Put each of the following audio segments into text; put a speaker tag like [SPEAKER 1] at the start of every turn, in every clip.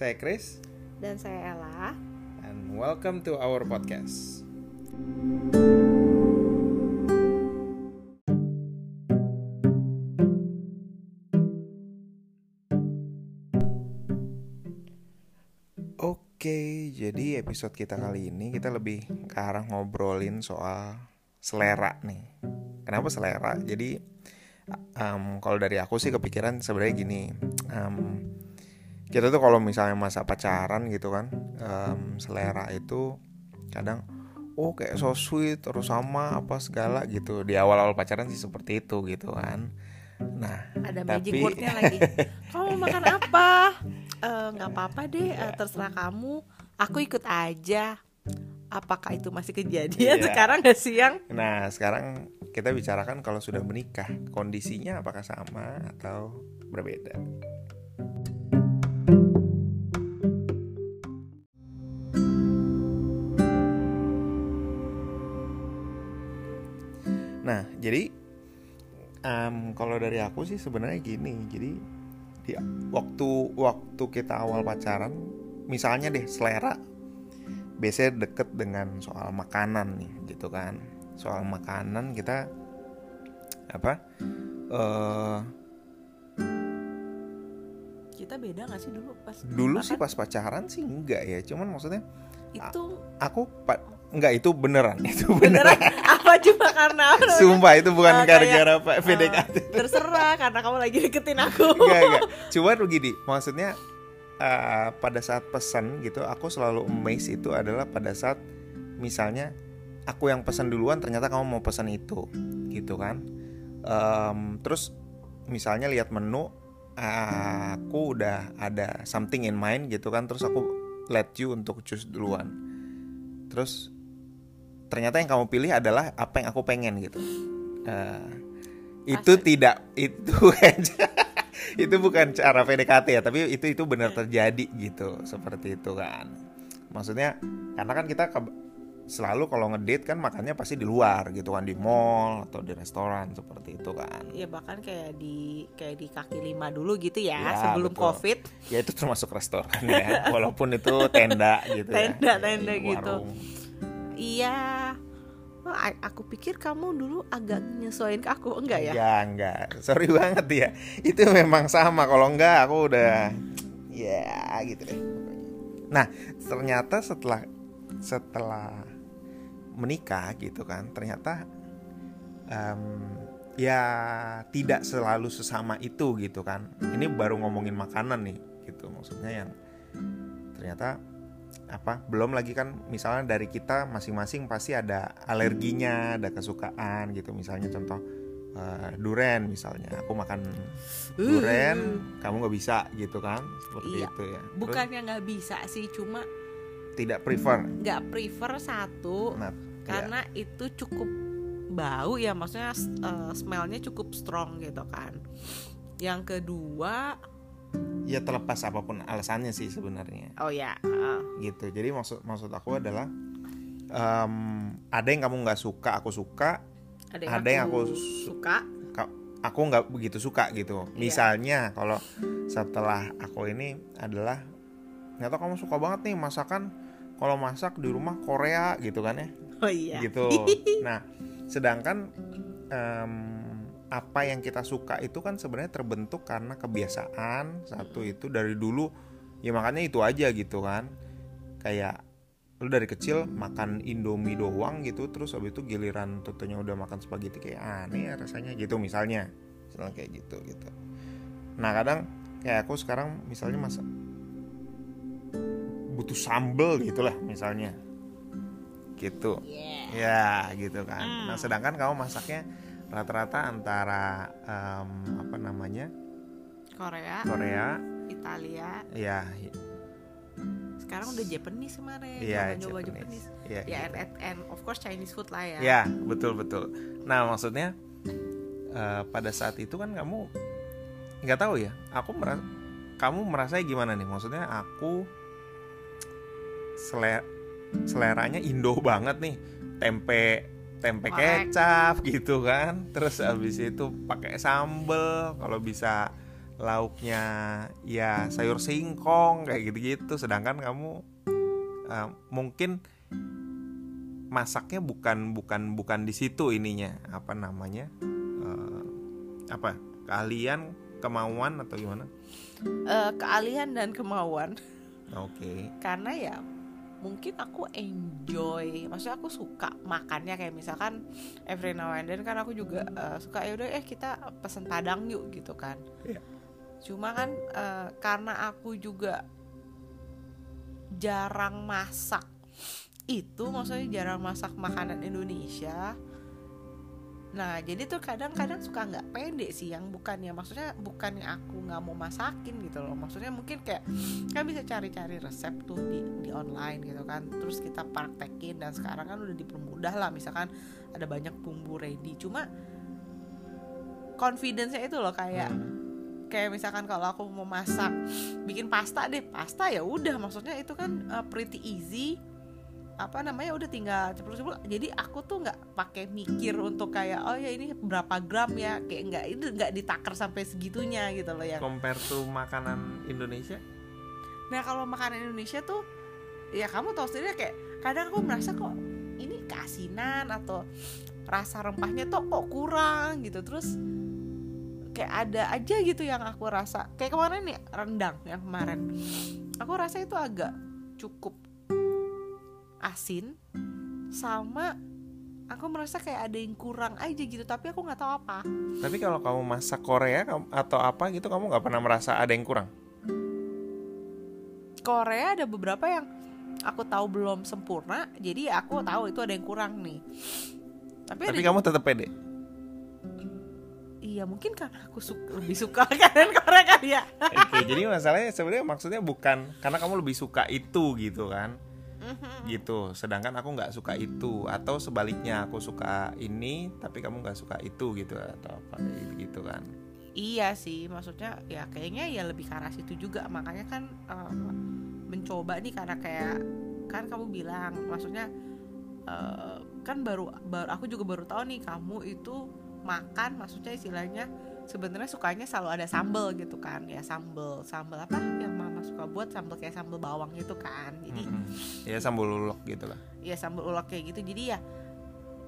[SPEAKER 1] Saya Chris
[SPEAKER 2] Dan saya Ella.
[SPEAKER 1] and welcome to our podcast. Oke, jadi episode kita kali ini kita lebih ke arah ngobrolin soal selera nih. Kenapa selera? Jadi em, kalau dari aku sih kepikiran sebenarnya gini. em, kita tuh kalau misalnya masa pacaran gitu kan em, selera itu kadang oh kayak so sweet terus sama apa segala gitu di awal-awal pacaran sih seperti itu gitu kan nah
[SPEAKER 2] Ada
[SPEAKER 1] Tapi-
[SPEAKER 2] magic wordnya lagi. Kamu makan apa? Eh, Nggak apa-apa deh, eh, terserah kamu. Aku ikut aja. Apakah itu masih kejadian
[SPEAKER 1] Iya.
[SPEAKER 2] sekarang nggak siang?
[SPEAKER 1] nah sekarang kita bicarakan kalau sudah menikah kondisinya apakah sama atau berbeda Nah, jadi em, kalau dari aku sih sebenarnya gini. Jadi di waktu waktu kita awal pacaran, misalnya deh selera, biasanya deket dengan soal makanan nih, gitu kan. Soal makanan kita apa? eh
[SPEAKER 2] Kita beda nggak sih dulu pas
[SPEAKER 1] dulu sih
[SPEAKER 2] makan?
[SPEAKER 1] pas pacaran sih enggak ya, cuman maksudnya
[SPEAKER 2] itu
[SPEAKER 1] aku pa- enggak itu beneran, itu
[SPEAKER 2] beneran
[SPEAKER 1] beneran.
[SPEAKER 2] apa cuma karena?
[SPEAKER 1] Sumpah itu bukan gara-gara
[SPEAKER 2] eh,
[SPEAKER 1] PDKT.
[SPEAKER 2] terserah karena kamu lagi deketin aku.
[SPEAKER 1] Enggak, enggak. Cuman begini, maksudnya eh, pada saat pesan gitu, aku selalu amazed itu adalah pada saat misalnya aku yang pesan duluan, ternyata kamu mau pesan itu, gitu kan? Em, terus misalnya lihat menu, eh, aku udah ada something in mind gitu kan, terus aku let you untuk choose duluan. Terus ternyata yang kamu pilih adalah apa yang aku pengen gitu. Eh, itu tidak itu itu bukan cara PDKT ya tapi itu itu benar terjadi gitu seperti itu kan maksudnya karena kan kita ke- selalu kalau ngedate kan makannya pasti di luar gitu kan di mall atau di restoran seperti itu kan
[SPEAKER 2] Ya bahkan kayak di kayak di kaki lima dulu gitu ya,
[SPEAKER 1] Ya,
[SPEAKER 2] sebelum
[SPEAKER 1] betul.
[SPEAKER 2] covid.
[SPEAKER 1] ya itu termasuk restoran ya walaupun itu tenda gitu ya
[SPEAKER 2] Tenda,
[SPEAKER 1] Ya,
[SPEAKER 2] tenda
[SPEAKER 1] di
[SPEAKER 2] gitu.
[SPEAKER 1] warung.
[SPEAKER 2] Iya. Oh, aku pikir kamu dulu agak nyesuaiin ke aku, enggak ya?
[SPEAKER 1] ya enggak. Sorry banget ya. Itu memang sama. Kalau enggak aku udah ya gitu deh. Nah ternyata setelah setelah menikah gitu kan ternyata em, ya tidak selalu sesama itu gitu kan. Ini baru ngomongin makanan nih gitu. Maksudnya yang ternyata apa belum lagi kan misalnya dari kita masing-masing pasti ada alerginya ada kesukaan gitu. Misalnya contoh eh, duren misalnya aku makan duren kamu nggak bisa gitu kan? Seperti
[SPEAKER 2] Iya.
[SPEAKER 1] itu ya. Terus?
[SPEAKER 2] Bukannya nggak bisa sih, cuma
[SPEAKER 1] tidak prefer?
[SPEAKER 2] Nggak prefer satu
[SPEAKER 1] nah
[SPEAKER 2] karena itu cukup bau ya, maksudnya uh, smellnya cukup strong gitu kan. Yang kedua,
[SPEAKER 1] ya terlepas apa pun alasannya sih sebenarnya.
[SPEAKER 2] Oh ya, uh,
[SPEAKER 1] gitu. Jadi maksud maksud aku adalah em, ada yang kamu nggak suka aku suka.
[SPEAKER 2] Ada yang,
[SPEAKER 1] Ada yang
[SPEAKER 2] aku,
[SPEAKER 1] aku
[SPEAKER 2] suka.
[SPEAKER 1] ka- aku nggak begitu suka gitu.
[SPEAKER 2] Iya.
[SPEAKER 1] misalnya kalau setelah aku ini adalah nggak tahu kamu suka banget nih masakan kalau masak di rumah Korea gitu kan ya?
[SPEAKER 2] Oh iya.
[SPEAKER 1] gitu. Nah sedangkan em, apa yang kita suka itu kan sebenarnya terbentuk karena kebiasaan satu itu dari dulu. Ya makanya itu aja gitu kan. Kayak lu dari kecil makan indomie doang gitu terus habis itu giliran tentunya udah makan spaghetti kayak aneh ya rasanya gitu misalnya. Misalnya kayak gitu gitu. Nah kadang kayak aku sekarang misalnya masak butuh sambel gitulah misalnya. Gitu.
[SPEAKER 2] Yeah.
[SPEAKER 1] ya gitu kan.
[SPEAKER 2] Hmm.
[SPEAKER 1] nah sedangkan kamu masaknya rata-rata antara em, apa namanya
[SPEAKER 2] Korea,
[SPEAKER 1] Korea
[SPEAKER 2] Italia,
[SPEAKER 1] ya
[SPEAKER 2] sekarang udah Japanese kemarin,
[SPEAKER 1] Iya,
[SPEAKER 2] nyoba-nyoba
[SPEAKER 1] Japanese.
[SPEAKER 2] Japanese.
[SPEAKER 1] Iya,
[SPEAKER 2] Ya,
[SPEAKER 1] gitu.
[SPEAKER 2] and, and, of course Chinese food lah ya.
[SPEAKER 1] Ya, betul betul. Nah, maksudnya eh, pada saat itu kan kamu nggak tahu ya. Aku merasa kamu merasa gimana nih? Maksudnya aku sele- seleranya Indo banget nih. Tempe tempe kecap gitu kan. Terus habis itu pakai sambel kalau bisa lauknya ya sayur singkong kayak gitu-gitu. Sedangkan kamu uh, mungkin masaknya bukan bukan bukan di situ ininya. Apa namanya? Uh, apa? Keahlian kemauan atau gimana?
[SPEAKER 2] Uh, keahlian dan kemauan.
[SPEAKER 1] Oke. Okay.
[SPEAKER 2] karena ya mungkin aku enjoy maksudnya aku suka makannya kayak misalkan every now and then kan aku juga uh, suka ya udah eh kita pesen padang yuk gitu kan yeah. cuma kan uh, karena aku juga jarang masak itu maksudnya jarang masak makanan Indonesia Nah jadi tuh kadang-kadang suka nggak pede sih yang bukannya maksudnya bukannya aku nggak mau masakin gitu loh. Maksudnya mungkin kayak kan bisa cari-cari resep tuh di di online gitu kan. Terus kita praktekin dan sekarang kan udah dipermudah lah. Misalkan ada banyak bumbu ready. Cuma confidence-nya itu loh kayak hmm. kayak misalkan kalau aku mau masak bikin pasta deh. Pasta ya udah maksudnya itu kan uh, pretty easy apa namanya udah tinggal ceplok-ceplok jadi aku tuh nggak pakai mikir untuk kayak oh ya ini berapa gram ya? Kayak nggak itu nggak ditakar sampai segitunya gitu loh ya.
[SPEAKER 1] Compare to makanan Indonesia?
[SPEAKER 2] Nah kalau makanan Indonesia tuh ya kamu tahu sendiri kayak kadang aku merasa kok ini keasinan atau rasa rempahnya tuh kok kurang gitu. Terus kayak ada aja gitu yang aku rasa. Kayak kemarin nih rendang yang kemarin. Aku rasa itu agak cukup asin sama aku merasa kayak ada yang kurang aja gitu tapi aku nggak tahu apa
[SPEAKER 1] tapi kalau kamu masak Korea atau apa gitu kamu nggak pernah merasa ada yang kurang
[SPEAKER 2] Korea ada beberapa yang aku tahu belum sempurna jadi aku tahu itu ada yang kurang nih
[SPEAKER 1] tapi, tapi kamu tetap pede
[SPEAKER 2] Iya mungkin karena aku suka, lebih suka kan Korea kali ya.
[SPEAKER 1] Oke, jadi masalahnya sebenarnya maksudnya bukan karena kamu lebih suka itu gitu kan. Gitu. Sedangkan aku nggak suka itu. Atau sebaliknya aku suka ini tapi kamu nggak suka itu gitu atau apa gitu kan.
[SPEAKER 2] Iya sih maksudnya ya kayaknya ya lebih ke arah situ juga. Makanya kan uh, mencoba nih karena kayak kan kamu bilang maksudnya uh, kan baru baru aku juga baru tahu nih kamu itu makan maksudnya istilahnya sebenarnya sukanya selalu ada sambel gitu kan ya sambel sambel apa yang mama suka buat sambel kayak sambel bawang gitu kan. Jadi
[SPEAKER 1] ya sambal ulok gitu lah.
[SPEAKER 2] Ya sambal ulok kayak gitu. Jadi ya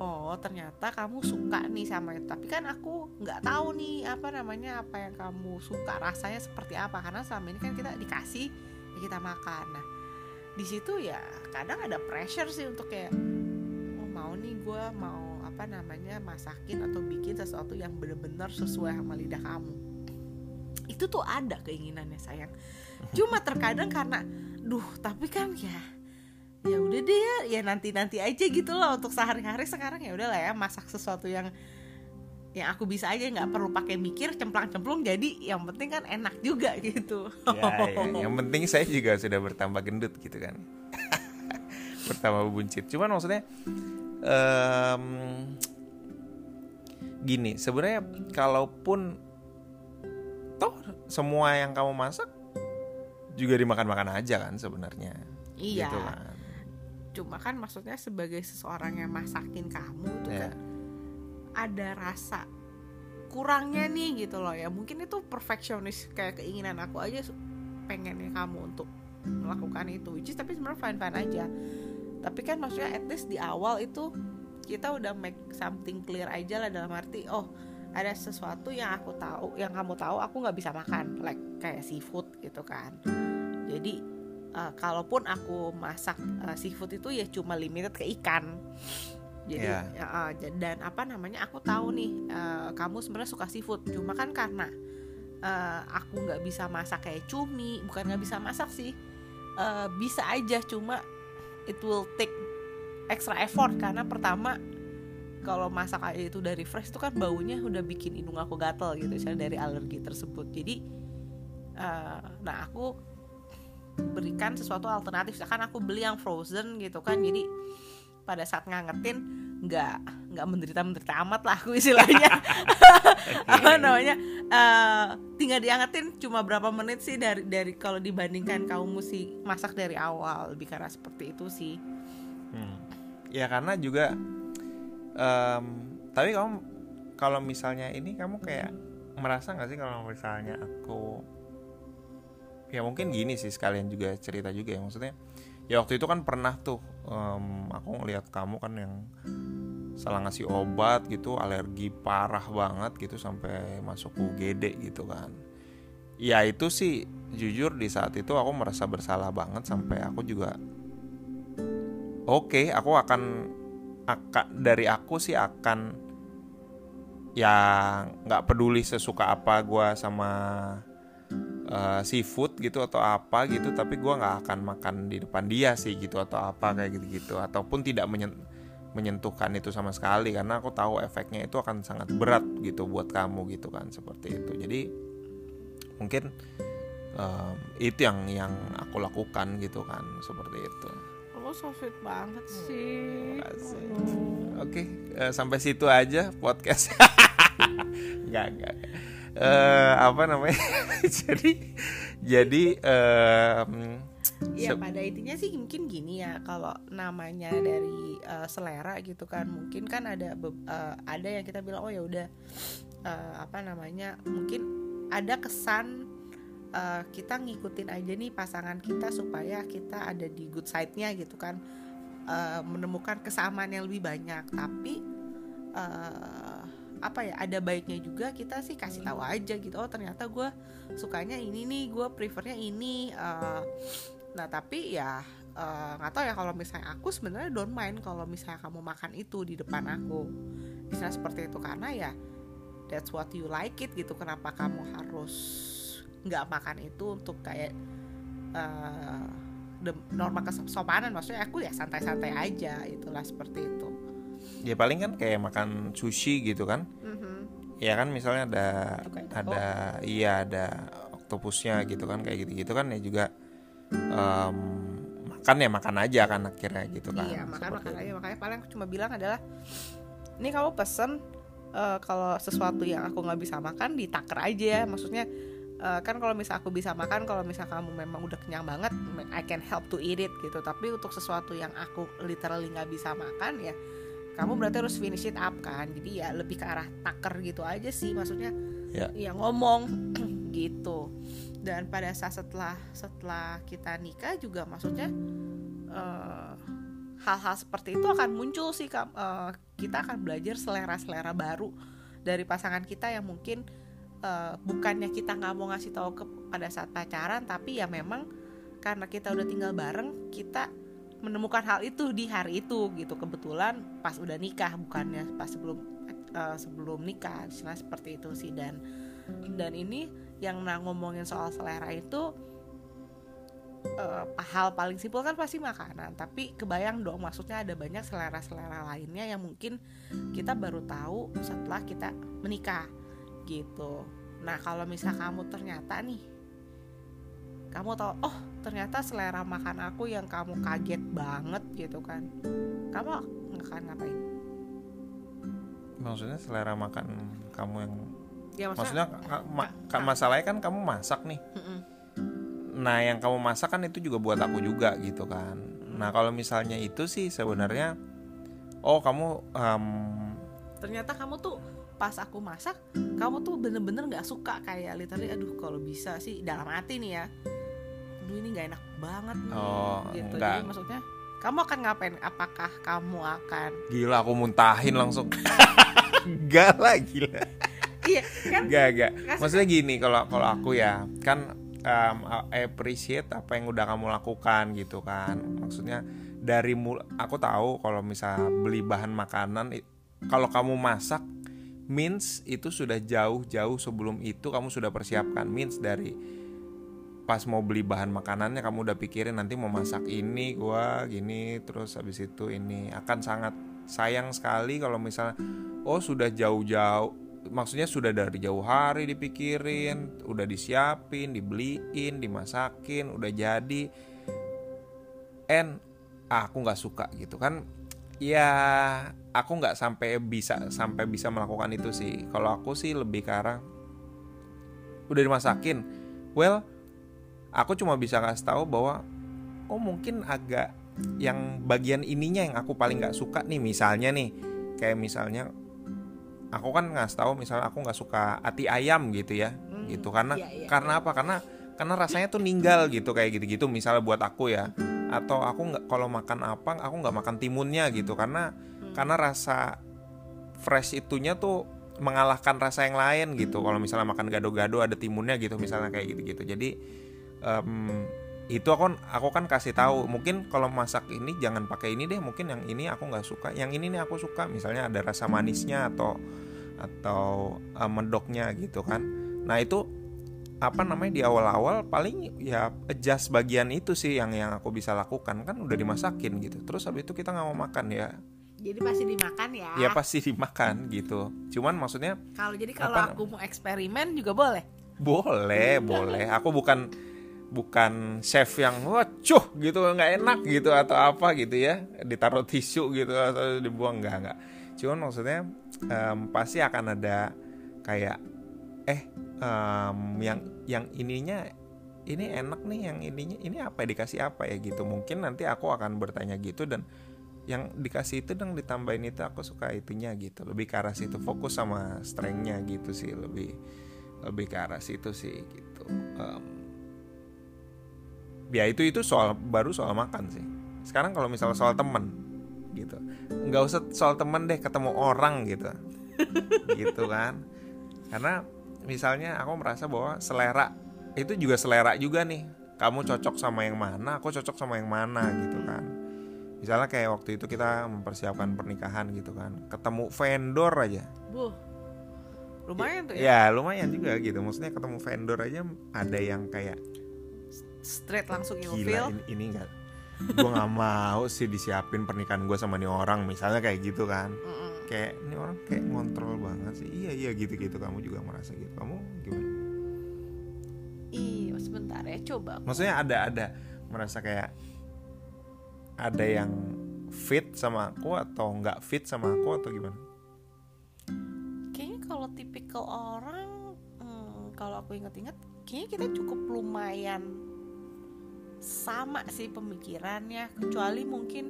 [SPEAKER 2] oh ternyata kamu suka nih sama itu. Tapi kan aku nggak tahu nih apa namanya apa yang kamu suka rasanya seperti apa. Karena selama ini kan kita dikasih ya kita makan. Nah di situ ya kadang ada pressure sih untuk kayak oh mau nih gue mau apa namanya masakin atau bikin sesuatu yang benar-benar sesuai sama lidah kamu. Itu tuh ada keinginannya sayang. Cuma terkadang karena duh tapi kan ya ya udah deh ya ya nanti nanti aja gitu loh untuk sehari-hari. Sekarang ya udah lah ya masak sesuatu yang yang aku bisa aja nggak perlu pakai mikir cemplang-cemplung jadi yang penting kan enak juga gitu.
[SPEAKER 1] Ya, ya. yang penting saya juga sudah bertambah gendut gitu kan. Bertambah buncit. Cuman maksudnya um, gini sebenarnya kalaupun toh semua yang kamu masak juga dimakan-makan aja kan sebenarnya
[SPEAKER 2] iya gitu kan. cuma kan maksudnya sebagai seseorang yang masakin kamu itu yeah. kan ada rasa kurangnya nih gitu loh ya mungkin itu perfeksionis kayak keinginan aku aja pengennya kamu untuk melakukan itu which is tapi sebenarnya fine fine aja tapi kan maksudnya at least di awal itu kita udah make something clear aja lah dalam arti oh ada sesuatu yang aku tahu yang kamu tahu aku nggak bisa makan like kayak seafood gitu kan. Jadi uh, kalaupun aku masak uh, seafood itu ya cuma limited ke ikan. Jadi yeah. uh, dan apa namanya aku tahu nih uh, kamu sebenarnya suka seafood. Cuma kan karena uh, aku nggak bisa masak kayak cumi bukan nggak bisa masak sih uh, bisa aja. Cuma it will take extra effort. Karena pertama kalau masak aja itu dari fresh itu kan baunya udah bikin hidung aku gatel gitu misalnya dari alergi tersebut. Jadi uh, nah aku berikan sesuatu alternatif. Kan aku beli yang frozen gitu kan. Jadi pada saat ngangetin nggak nggak menderita menderita amat lah aku istilahnya. Apa namanya? Uh, tinggal diangetin cuma berapa menit sih dari dari kalau dibandingkan kamu mesti masak dari awal lebih karena seperti itu sih.
[SPEAKER 1] Hmm. ya karena juga um, tapi kamu kalau misalnya ini kamu kayak merasa nggak sih kalau misalnya aku ya mungkin gini sih sekalian juga cerita juga ya maksudnya ya waktu itu kan pernah tuh um, aku ngeliat kamu kan yang salah ngasih obat gitu alergi parah banget gitu sampai masuk UGD gitu kan. Ya itu sih jujur di saat itu aku merasa bersalah banget sampai aku juga oke okay, aku akan akan dari aku sih akan ya nggak peduli sesuka apa gue sama uh, seafood gitu atau apa gitu tapi gue nggak akan makan di depan dia sih gitu atau apa kayak gitu gitu ataupun tidak menyen menyentuhkan itu sama sekali karena aku tahu efeknya itu akan sangat berat gitu buat kamu gitu kan seperti itu. Jadi mungkin um, itu yang yang aku lakukan gitu kan seperti itu.
[SPEAKER 2] Kamu so sweet banget sih.
[SPEAKER 1] oke okay, uh, eh, sampai situ aja podcast. Nggak nggak. Uh, apa namanya? Jadi jadi um,
[SPEAKER 2] ya pada intinya sih mungkin gini ya kalau namanya dari uh, selera gitu kan mungkin kan ada uh, ada yang kita bilang oh ya udah uh, apa namanya mungkin ada kesan uh, kita ngikutin aja nih pasangan kita supaya kita ada di good side-nya gitu kan. Uh, menemukan kesamaan yang lebih banyak. Tapi uh, apa ya ada baiknya juga kita sih kasih tahu aja gitu oh ternyata gue sukanya ini nih gue prefernya ini uh, nah tapi ya nggak uh, tahu ya kalau misalnya aku sebenarnya don't mind kalau misalnya kamu makan itu di depan aku. Misalnya seperti itu karena ya that's what you like it gitu. Kenapa kamu harus nggak makan itu untuk kayak uh, norma kesopanan maksudnya aku ya santai-santai aja itulah seperti itu.
[SPEAKER 1] Ya paling kan kayak makan sushi gitu kan? Mm-hmm. ya kan misalnya ada ada iya ada oktopusnya gitu kan kayak gitu gitu kan ya juga um, makan ya makan aja kan akhirnya gitu kan.
[SPEAKER 2] Iya makan makan aja. Makanya paling aku cuma bilang adalah ini kamu pesen uh, kalau sesuatu yang aku nggak bisa makan ditaker aja ya. Maksudnya uh, kan kalau misal aku bisa makan kalau misal kamu memang udah kenyang banget I can help to eat it gitu. Tapi untuk sesuatu yang aku literally nggak bisa makan ya kamu berarti harus finish it up kan. Jadi ya lebih ke arah taker gitu aja sih maksudnya yeah. ya ngomong gitu dan pada saat setelah setelah kita nikah juga maksudnya eh, hal-hal seperti itu akan muncul sih uh, kita akan belajar selera-selera baru dari pasangan kita yang mungkin uh, bukannya kita nggak mau ngasih tahu ke pada saat pacaran tapi ya memang karena kita udah tinggal bareng kita menemukan hal itu di hari itu gitu. Kebetulan pas udah nikah bukannya pas sebelum uh, sebelum nikah istilah seperti itu sih. Dan dan ini yang nah ngomongin soal selera itu uh, hal paling simpel kan pasti makanan tapi kebayang dong maksudnya ada banyak selera-selera lainnya yang mungkin kita baru tahu setelah kita menikah gitu. Nah kalau misal kamu ternyata nih kamu tahu oh ternyata selera makan aku yang kamu kaget banget gitu kan kamu akan ngapain?
[SPEAKER 1] Maksudnya selera makan kamu yang ya, maksudnya, maksudnya ma kan masalahnya kan kamu masak nih. Mm -mm. nah yang kamu masak kan itu juga buat aku juga gitu kan. Nah kalau misalnya itu sih sebenarnya oh kamu um,
[SPEAKER 2] ternyata kamu tuh pas aku masak kamu tuh bener-bener nggak -bener suka kayak literally aduh kalau bisa sih dalam hati nih ya. Aduh ini nggak enak banget nih oh, gitu. enggak. jadi maksudnya kamu akan ngapain? Apakah kamu akan
[SPEAKER 1] gila aku muntahin langsung. Enggak lah gila
[SPEAKER 2] iya kan?
[SPEAKER 1] Enggak enggak maksudnya gini kalau kalau aku ya kan um, appreciate apa yang udah kamu lakukan gitu kan. Maksudnya dari mul aku tahu kalau misal beli bahan makanan kalau kamu masak means itu sudah jauh-jauh sebelum itu kamu sudah persiapkan. Means dari pas mau beli bahan makanannya kamu udah pikirin nanti mau masak ini gua gini terus habis itu ini. Akan sangat sayang sekali kalau misalnya oh sudah jauh-jauh maksudnya sudah dari jauh hari dipikirin udah disiapin dibeliin dimasakin udah jadi. And ah, aku nggak suka gitu kan. Ya aku nggak sampai bisa sampai bisa melakukan itu sih. Kalau aku sih lebih ke udah dimasakin. Well aku cuma bisa kasih tahu bahwa oh mungkin agak yang bagian ininya yang aku paling nggak suka nih misalnya nih. Kayak misalnya aku kan nggak tahu misalnya aku nggak suka ati ayam gitu ya.
[SPEAKER 2] Hmm,
[SPEAKER 1] gitu karena
[SPEAKER 2] iya, iya.
[SPEAKER 1] karena apa? Karena karena rasanya tuh ninggal gitu kayak gitu-gitu misalnya buat aku ya. Atau aku nggak kalau makan apa aku nggak makan timunnya gitu. Karena
[SPEAKER 2] Hmm.
[SPEAKER 1] karena rasa fresh itunya tuh mengalahkan rasa yang lain gitu. Kalau misalnya makan gado-gado ada timunnya gitu misalnya kayak gitu-gitu. Jadi em, itu aku aku kan kasih tahu mungkin kalau masak ini jangan pakai ini deh mungkin yang ini aku nggak suka yang ini nih aku suka. Misalnya ada rasa manisnya atau atau eh, medoknya gitu kan. Nah itu apa namanya di awal-awal paling ya adjust bagian itu sih yang yang aku bisa lakukan. Kan udah dimasakin gitu. Terus habis itu kita nggak mau makan ya.
[SPEAKER 2] Jadi pasti dimakan ya.
[SPEAKER 1] Ya pasti dimakan gitu. Cuman maksudnya
[SPEAKER 2] kalau jadi kalau
[SPEAKER 1] Apa-
[SPEAKER 2] aku mau eksperimen juga boleh?
[SPEAKER 1] Boleh boleh. Aku bukan bukan chef yang wah cuh gitu nggak enak gitu atau apa gitu ya. Ditaruh tisu gitu atau dibuang nggak nggak. Cuman maksudnya em, pasti akan ada kayak eh em, yang yang ininya ini enak nih yang ininya ini apa ya, dikasih apa ya gitu. Mungkin nanti aku akan bertanya gitu dan yang dikasih itu dong ditambahin itu aku suka itunya gitu. Lebih ke arah situ fokus sama strengthnya gitu sih lebih lebih ke arah situ sih gitu Em, ya itu itu soal baru soal makan sih. Sekarang kalau misalnya soal temen gitu. Nggak usah soal temen deh ketemu orang gitu. Gitu kan. Karena misalnya aku merasa bahwa selera itu juga selera juga nih. Kamu cocok sama yang mana aku cocok sama yang mana gitu kan. Misalnya kayak waktu itu kita mempersiapkan pernikahan gitu kan. Ketemu vendor aja.
[SPEAKER 2] Bu lumayan tuh ya?
[SPEAKER 1] Ya lumayan juga gitu. Maksudnya ketemu vendor aja ada yang kayak
[SPEAKER 2] straight langsung
[SPEAKER 1] gila
[SPEAKER 2] ilfil.
[SPEAKER 1] ini, ini enggak gue nggak mau sih disiapin pernikahan gue sama nih orang misalnya kayak gitu kan.
[SPEAKER 2] Mm-mm.
[SPEAKER 1] kayak ini orang kayak ngontrol banget sih. Iya iya gitu gitu kamu juga merasa gitu. Kamu gimana?
[SPEAKER 2] Ih, sebentar ya coba
[SPEAKER 1] maksudnya ada ada merasa kayak ada yang fit sama aku atau nggak fit sama aku atau gimana?
[SPEAKER 2] Kayaknya kalau tipikal orang hmm, kalau aku inget-inget kayaknya kita cukup lumayan sama sih pemikirannya kecuali mungkin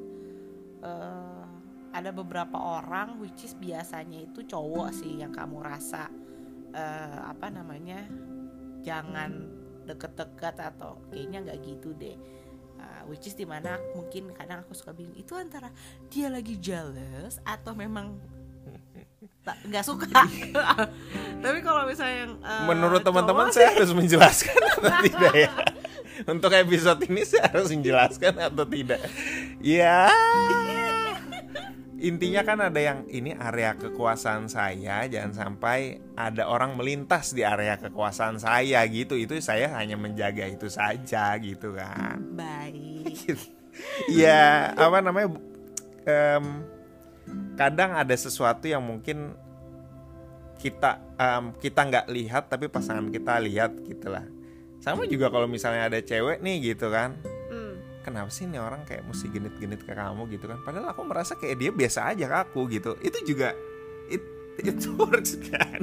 [SPEAKER 2] eh, ada beberapa orang which is biasanya itu cowok sih yang kamu rasa eh, apa namanya jangan deket-deket atau kayaknya nggak gitu deh. Uh, which is di mana mungkin kadang aku suka bingung itu antara dia lagi jealous atau memang nggak suka? Tapi kalau misalnya yang uh,
[SPEAKER 1] menurut teman-teman saya harus menjelaskan atau tidak ya untuk episode ini saya harus menjelaskan atau tidak? Ya. Intinya kan ada yang ini area kekuasaan saya jangan sampai ada orang melintas di area kekuasaan saya gitu. Itu saya hanya menjaga itu saja gitu kan.
[SPEAKER 2] Baik.
[SPEAKER 1] Ya apa namanya em, kadang ada sesuatu yang mungkin kita em, kita nggak lihat tapi pasangan kita lihat gitulah sama juga kalau misalnya ada cewek nih gitu kan.
[SPEAKER 2] Hmm.
[SPEAKER 1] kenapa sih nih orang kayak mesti genit-genit ke kamu gitu kan? Padahal aku merasa kayak dia biasa aja ke aku gitu. Itu juga it, it works kan?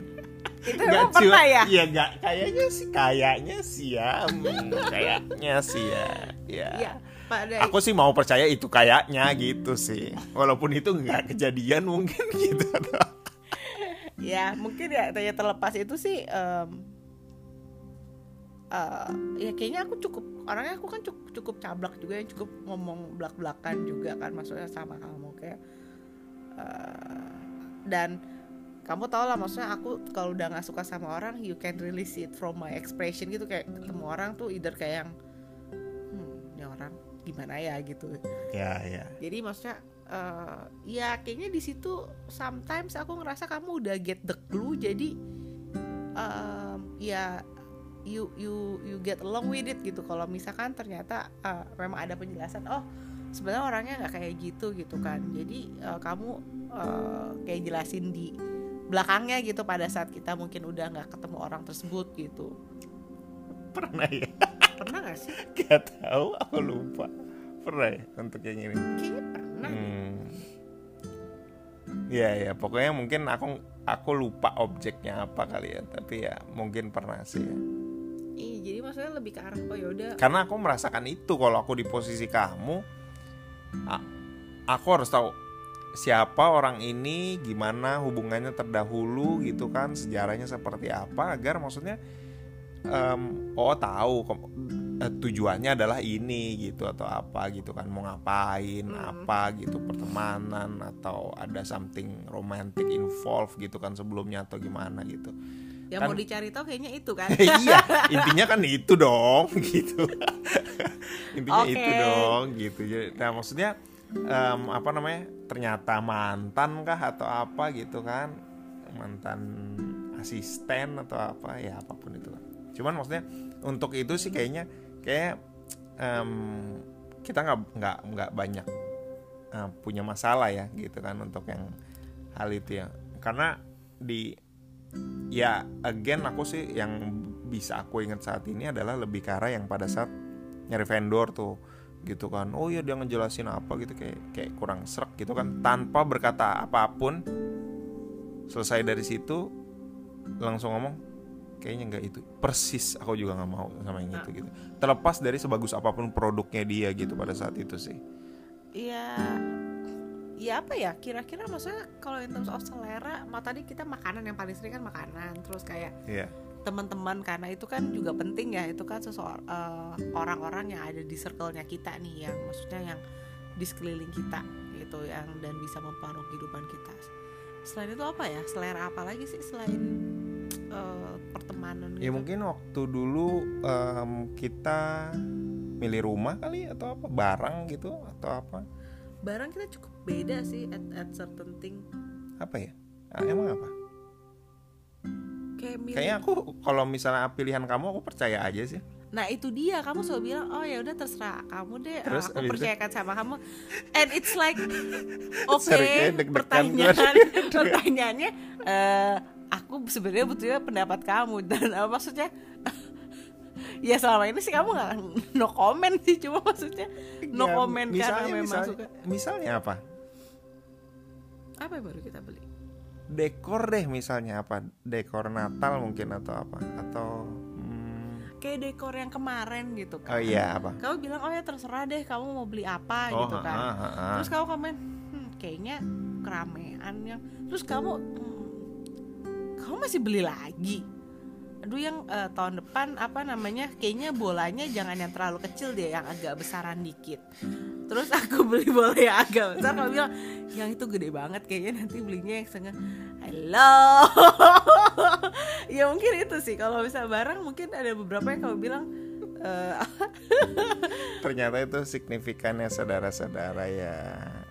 [SPEAKER 2] Itu
[SPEAKER 1] Nggak
[SPEAKER 2] emang pernah ya?
[SPEAKER 1] Iya nggak. Kayaknya sih kayaknya sih ya. Hmm, kayaknya sih ya. Ya.
[SPEAKER 2] Iya, pada
[SPEAKER 1] aku sih mau percaya itu kayaknya gitu sih. Walaupun itu nggak kejadian mungkin gitu.
[SPEAKER 2] Ya mungkin ya terlepas itu sih em, eh, ya kayaknya aku cukup orangnya aku kan cukup cukup cablak juga yang cukup ngomong belak belakan juga kan maksudnya sama kamu kayak eh, dan kamu tau lah maksudnya aku kalau udah nggak suka sama orang you can release it from my expression gitu kayak ketemu orang tuh either kayak yang hmm, ini orang gimana ya? gitu.
[SPEAKER 1] Ya ya.
[SPEAKER 2] Jadi maksudnya eh, ya kayaknya di situ sometimes aku ngerasa kamu udah get the clue jadi em, ya you you you get along with it gitu. Kalau misalkan ternyata eh, memang ada penjelasan oh sebenarnya orangnya nggak kayak gitu gitu kan. Jadi eh, kamu eh, kayak jelasin di belakangnya gitu pada saat kita mungkin udah nggak ketemu orang tersebut gitu.
[SPEAKER 1] Pernah ya?
[SPEAKER 2] Pernah gak sih?
[SPEAKER 1] Gak tahu aku lupa. Pernah ya untuk yang ini?
[SPEAKER 2] Kayaknya pernah
[SPEAKER 1] hmm. ya ya pokoknya mungkin aku aku lupa objeknya apa kali ya. Tapi ya mungkin pernah sih ya.
[SPEAKER 2] Iya, jadi maksudnya lebih ke arah oh yaudah
[SPEAKER 1] karena aku merasakan itu kalau aku di posisi kamu aku harus tahu siapa orang ini gimana hubungannya terdahulu gitu kan sejarahnya seperti apa agar maksudnya um, oh tahu uh, tujuannya adalah ini gitu atau apa gitu kan mau ngapain hmm. apa gitu pertemanan atau ada something romantic involved gitu kan sebelumnya atau gimana gitu
[SPEAKER 2] yang kan, mau dicari tahu kayaknya itu kan?
[SPEAKER 1] Iya intinya kan itu dong gitu. Intinya okay. itu dong gitu. Nah maksudnya um, apa namanya ternyata mantan kah atau apa gitu kan? Mantan asisten atau apa ya apa pun itu kan. Cuman maksudnya untuk itu sih kayaknya kayak um, kita nggak nggak nggak banyak uh, punya masalah ya gitu kan untuk yang hal itu ya. Karena di ya again aku sih yang bisa aku ingat saat ini adalah lebih ke arah yang pada saat nyari vendor tuh gitu kan. Oh ya dia ngejelasin apa gitu kayak kayak kurang serak gitu kan. Tanpa berkata apa pun selesai dari situ langsung ngomong kayaknya nggak itu. Persis aku juga nggak mau sama yang itu gitu. Terlepas dari sebagus apa pun produknya dia gitu pada saat itu sih.
[SPEAKER 2] Iya ya apa ya? Kira-kira maksudnya kalau in terms of selera mau tadi kita makanan yang paling sering kan makanan terus kayak
[SPEAKER 1] yeah.
[SPEAKER 2] teman-teman karena itu kan juga penting ya itu kan seseorang uh, orang-orang yang ada di circle-nya kita nih yang maksudnya yang di sekeliling kita gitu yang dan bisa mempengaruhi kehidupan kita. Selain itu apa ya? Selera apa lagi sih selain uh, pertemanan
[SPEAKER 1] ya gitu? ya mungkin waktu dulu um, kita milih rumah kali atau apa? Barang gitu atau apa
[SPEAKER 2] barang kita cukup beda sih at, at certain thing.
[SPEAKER 1] Apa ya? Ah, emang apa?
[SPEAKER 2] Kayak milih.
[SPEAKER 1] kayaknya aku kalau misalnya pilihan kamu aku percaya aja sih.
[SPEAKER 2] Nah itu dia. Kamu selalu bilang oh ya udah terserah kamu deh. Terus, aku percayakan sama kamu. And it's like oke okay, pertanyaan pertanyaannya uh, aku sebenarnya butuhnya pendapat kamu. Dan uh, maksudnya ya selama ini sih kamu nggak no comment sih cuma maksudnya no ya, comment misalnya, karena memang
[SPEAKER 1] misalnya,
[SPEAKER 2] suka.
[SPEAKER 1] misalnya apa?
[SPEAKER 2] Apa yang baru kita beli?
[SPEAKER 1] Dekor deh misalnya apa? Dekor Natal mungkin atau apa? Atau hmm...
[SPEAKER 2] kayak dekor yang kemarin gitu kan.
[SPEAKER 1] Oh iya apa?
[SPEAKER 2] Kamu bilang oh ya terserah deh kamu mau beli apa oh, gitu kan. ha, ha, ha. terus kamu komen hmm, kayaknya keramaian yang terus kamu hmm, kamu masih beli lagi aduh yang uh, tahun depan apa namanya kayaknya bolanya jangan yang terlalu kecil deh yang agak besaran dikit. Terus aku beli bola yang agak besar kalau bilang yang itu gede banget kayaknya nanti belinya yang setengah. Halo ya mungkin itu sih. Kalau bisa barang mungkin ada beberapa yang kamu bilang uh,
[SPEAKER 1] ternyata itu signifikannya saudara-saudara ya.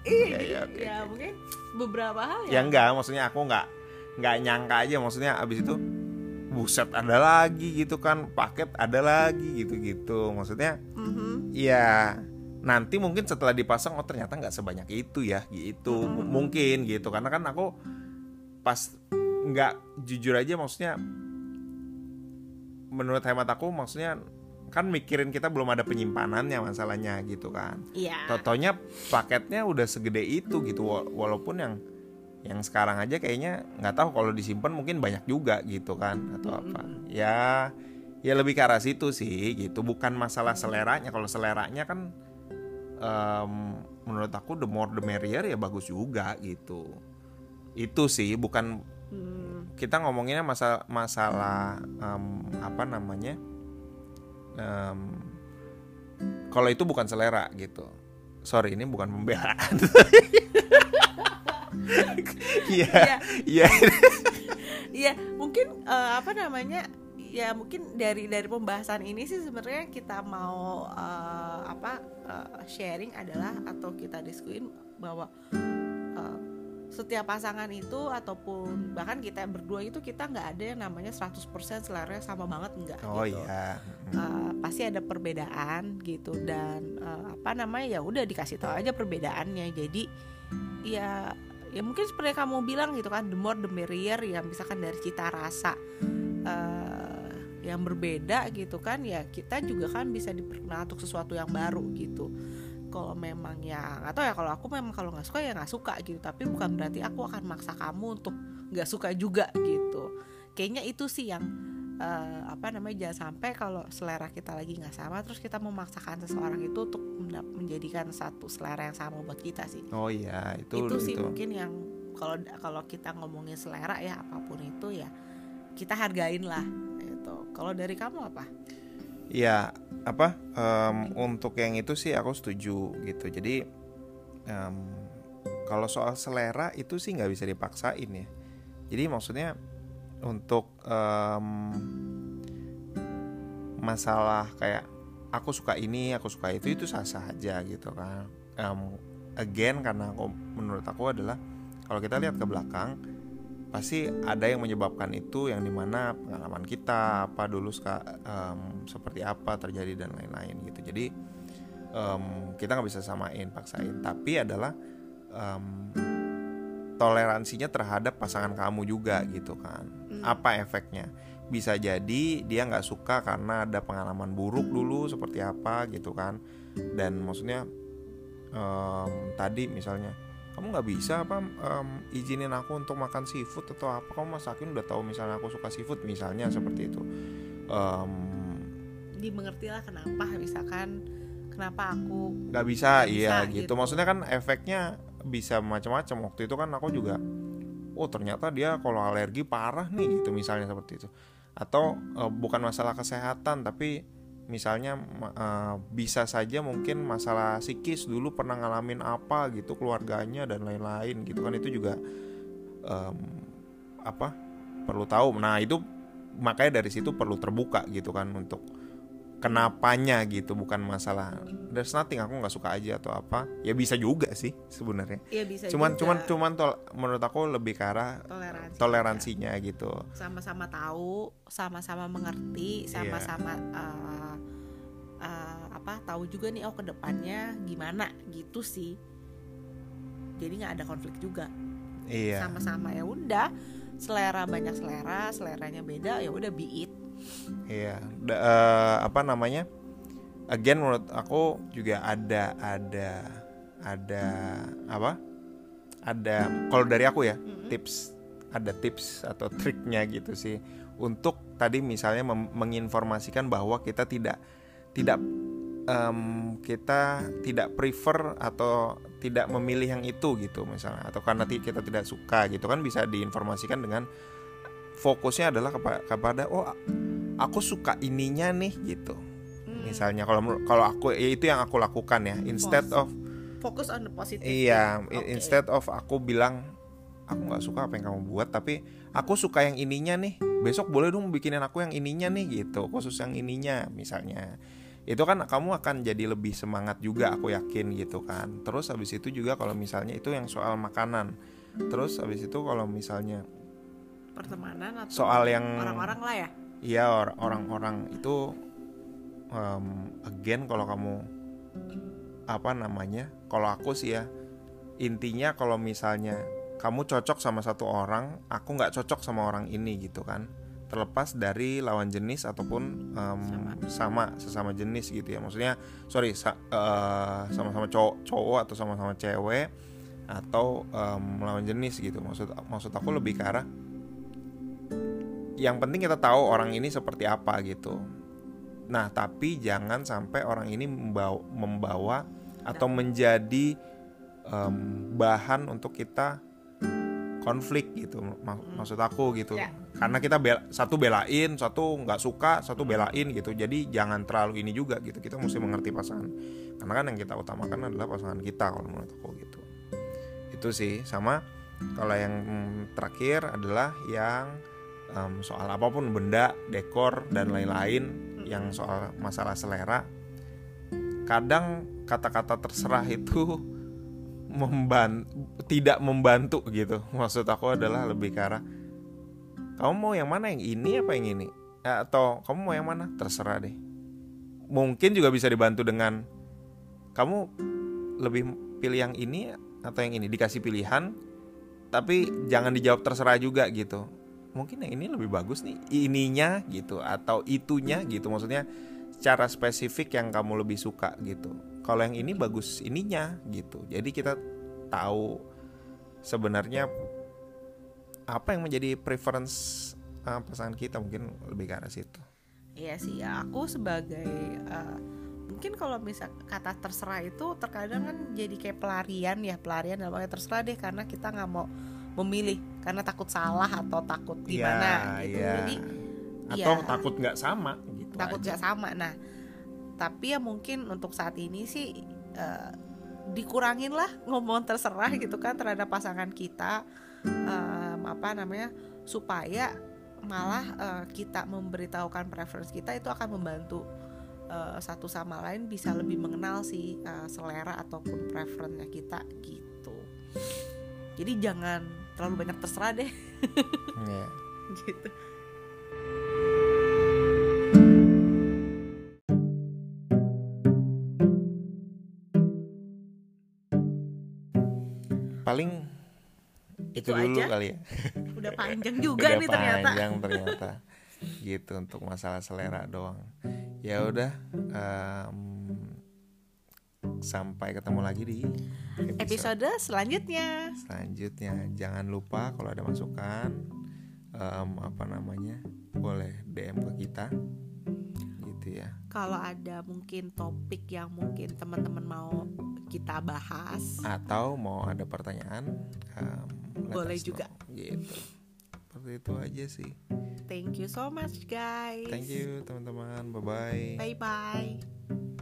[SPEAKER 2] Iya ya, ya, okay. ya mungkin beberapa hal
[SPEAKER 1] ya, ya enggak maksudnya aku nggak nggak nyangka aja. Maksudnya abis itu buset ada lagi gitu kan paket ada lagi gitu gitu maksudnya mm-hmm. ya nanti mungkin setelah dipasang oh ternyata nggak sebanyak itu ya gitu mm-hmm. mungkin gitu karena kan aku pas nggak jujur aja maksudnya menurut hemat aku maksudnya kan mikirin kita belum ada penyimpanannya masalahnya gitu kan.
[SPEAKER 2] Iya.
[SPEAKER 1] Totonya paketnya udah segede itu gitu walaupun yang yang sekarang aja kayaknya nggak tahu kalau disimpan mungkin banyak juga gitu kan atau apa. Ya ya lebih ke arah situ sih gitu. Bukan masalah seleranya. Kalau seleranya kan um, menurut aku the more the merrier ya bagus juga gitu. Itu sih bukan hmm. kita ngomonginnya masalah masalah um, apa namanya um, kalau itu bukan selera gitu. Sorry ini bukan pembelaan Iya. Iya.
[SPEAKER 2] iya. Iya, mungkin uh, apa namanya? Ya mungkin dari dari pembahasan ini sih sebenarnya kita mau uh, apa uh, sharing adalah atau kita diskusin bahwa uh, setiap pasangan itu ataupun bahkan kita berdua itu kita nggak ada yang namanya 100% selera sama banget enggak
[SPEAKER 1] oh,
[SPEAKER 2] gitu.
[SPEAKER 1] iya.
[SPEAKER 2] Uh, pasti ada perbedaan gitu dan uh, apa namanya ya udah dikasih tahu aja perbedaannya. Jadi ya ya mungkin seperti kamu bilang gitu kan the more the merrier ya misalkan dari cita rasa uh, yang berbeda gitu kan ya kita juga kan bisa diperkenalkan untuk sesuatu yang baru gitu. Kalau memang ya atau ya kalau aku memang kalau nggak suka ya nggak suka gitu. Tapi bukan berarti aku akan maksa kamu untuk nggak suka juga gitu. Kayaknya itu sih yang eh, apa namanya jangan sampai kalau selera kita lagi nggak sama terus kita memaksakan seseorang itu untuk menjadikan satu selera yang sama buat kita sih.
[SPEAKER 1] Oh iya itu
[SPEAKER 2] itu, sih mungkin yang kalau kalau kita ngomongin selera ya apa pun itu ya kita hargain lah itu kalau dari kamu apa?
[SPEAKER 1] Ya apa em, untuk yang itu sih aku setuju gitu. Jadi em, kalau soal selera itu sih nggak bisa dipaksain ya. Jadi maksudnya untuk em, masalah kayak aku suka ini aku suka itu itu sah sah aja gitu kan. Em, again karena aku, menurut aku adalah kalau kita lihat ke belakang pasti ada yang menyebabkan itu yang di mana pengalaman kita apa dulu em, seperti apa terjadi dan lain-lain gitu. Jadi em, kita nggak bisa samain paksain. Tapi adalah em, toleransinya terhadap pasangan kamu juga gitu kan. Apa efeknya? Bisa jadi dia nggak suka karena ada pengalaman buruk dulu seperti apa gitu kan. Dan maksudnya em, tadi misalnya kamu nggak bisa apa em, izinin aku untuk makan seafood atau apa? Kamu masakin udah tahu misalnya aku suka seafood misalnya seperti itu. Em,
[SPEAKER 2] dimengertilah kenapa misalkan kenapa aku
[SPEAKER 1] nggak bisa iya
[SPEAKER 2] bisa,
[SPEAKER 1] gitu.
[SPEAKER 2] gitu.
[SPEAKER 1] maksudnya kan efeknya bisa macam-macam. Waktu itu kan aku juga oh ternyata dia kalau alergi parah nih gitu misalnya seperti itu. Atau eh, bukan masalah kesehatan tapi misalnya eh, bisa saja mungkin masalah psikis dulu pernah ngalamin apa gitu keluarganya dan lain-lain gitu kan. Itu juga em, apa perlu tahu. Nah itu makanya dari situ perlu terbuka gitu kan untuk kenapanya gitu bukan masalah there's nothing aku nggak suka aja atau apa. Ya bisa juga sih sebenarnya.
[SPEAKER 2] Ya bisa
[SPEAKER 1] cuman
[SPEAKER 2] juga.
[SPEAKER 1] cuman cuman tol- menurut aku lebih ke arah
[SPEAKER 2] toleransi
[SPEAKER 1] toleransinya gitu.
[SPEAKER 2] Sama-sama tahu sama-sama mengerti
[SPEAKER 1] Iya.
[SPEAKER 2] sama-sama eh, eh, apa tahu juga nih oh ke depannya gimana gitu sih. Jadi nggak ada konflik juga.
[SPEAKER 1] Iya.
[SPEAKER 2] Sama-sama ya udah selera banyak selera seleranya beda ya udah be it
[SPEAKER 1] iya. Da- eh, apa namanya? Again menurut aku juga ada ada ada apa? Ada kalau dari aku ya tips ada tips atau triknya gitu sih. Untuk tadi misalnya mem- menginformasikan bahwa kita tidak tidak em, kita tidak prefer atau tidak memilih yang itu gitu misalnya. Atau karena kita tidak suka gitu kan bisa diinformasikan dengan fokusnya adalah kepa- kepada oh aku suka ininya nih gitu misalnya kalau kalau aku ya itu yang aku lakukan ya instead of
[SPEAKER 2] fokus on the positive
[SPEAKER 1] Iya,
[SPEAKER 2] Oke.
[SPEAKER 1] i- instead of aku bilang aku nggak suka apa yang kamu buat, tapi aku suka yang ininya nih. Besok boleh dong bikinin aku yang ininya nih gitu, khusus yang ininya misalnya. Itu kan kamu akan jadi lebih semangat juga aku yakin gitu kan. Terus habis itu juga kalau misalnya itu yang soal makanan. Terus habis itu kalau misalnya
[SPEAKER 2] pertemanan atau
[SPEAKER 1] soal yang
[SPEAKER 2] orang-orang lah ya
[SPEAKER 1] Iya or- orang-orang itu em, again kalau kamu apa namanya? Kalau aku sih ya intinya kalau misalnya kamu cocok sama satu orang, aku nggak cocok sama orang ini gitu kan. Terlepas dari lawan jenis ataupun em, sama sesama jenis gitu ya. Maksudnya sorry sa- eh, sama-sama cowok cowok atau sama-sama cewek atau em, lawan jenis gitu. Maksud maksud aku lebih ke arah yang penting kita tahu orang ini seperti apa gitu. Nah, tapi jangan sampai orang ini membawa, membawa atau menjadi em, bahan untuk kita konflik gitu. Mak- Maksud aku gitu.
[SPEAKER 2] Ya.
[SPEAKER 1] Karena kita bel- satu belain, satu nggak suka, satu belain gitu. Jadi jangan terlalu ini juga gitu. Kita mesti mengerti pasangan. Karena kan yang kita utamakan adalah pasangan kita kalau menurut aku gitu. Itu sih sama kalau yang mm, terakhir adalah yang em, soal apa pun benda, dekor dan lain-lain yang soal masalah selera. Kadang kata-kata terserah itu memban tidak membantu gitu. Maksud aku adalah lebih ke arah kamu mau yang mana yang ini apa yang ini? Atau kamu mau yang mana? Terserah deh. Mungkin juga bisa dibantu dengan kamu lebih pilih yang ini atau yang ini dikasih pilihan tapi jangan dijawab terserah juga gitu mungkin yang ini lebih bagus nih ininya gitu atau itunya gitu. Maksudnya secara spesifik yang kamu lebih suka gitu. Kalau yang ini bagus ininya gitu. Jadi kita tahu sebenarnya apa yang menjadi preference uh, pasangan kita mungkin lebih ke arah situ.
[SPEAKER 2] Iya sih ya aku sebagai uh, mungkin kalau misal kata terserah itu terkadang kan jadi kayak pelarian ya pelarian namanya terserah deh karena kita nggak mau memilih karena takut salah atau takut gimana
[SPEAKER 1] Iya,
[SPEAKER 2] gitu.
[SPEAKER 1] iya.
[SPEAKER 2] jadi
[SPEAKER 1] atau
[SPEAKER 2] iya.
[SPEAKER 1] takut nggak sama gitu
[SPEAKER 2] takut nggak sama. Nah tapi ya mungkin untuk saat ini sih eh, dikurangin lah ngomong terserah gitu kan terhadap pasangan kita em, apa namanya supaya malah eh, kita memberitahukan preference kita itu akan membantu eh, satu sama lain bisa lebih mengenal si eh, selera ataupun preference kita gitu. Jadi jangan terlalu banyak terserah deh.
[SPEAKER 1] Iya.
[SPEAKER 2] gitu.
[SPEAKER 1] Paling itu,
[SPEAKER 2] Itu
[SPEAKER 1] dulu
[SPEAKER 2] aja.
[SPEAKER 1] kali ya.
[SPEAKER 2] Udah panjang juga
[SPEAKER 1] Udah
[SPEAKER 2] nih ternyata.
[SPEAKER 1] panjang ternyata. Gitu untuk masalah selera doang. Ya udah em, sampai ketemu lagi di episode
[SPEAKER 2] episode selanjutnya.
[SPEAKER 1] selanjutnya. Jangan lupa kalau ada masukan em, apa namanya boleh DM ke kita. Gitu ya.
[SPEAKER 2] Kalau ada mungkin topik yang mungkin teman-teman mau kita bahas.
[SPEAKER 1] Atau mau ada pertanyaan let
[SPEAKER 2] Boleh juga.
[SPEAKER 1] know. gitu. Seperti itu aja sih.
[SPEAKER 2] Thank you so much guys.
[SPEAKER 1] Thank you teman-teman. Bye bye
[SPEAKER 2] bye bye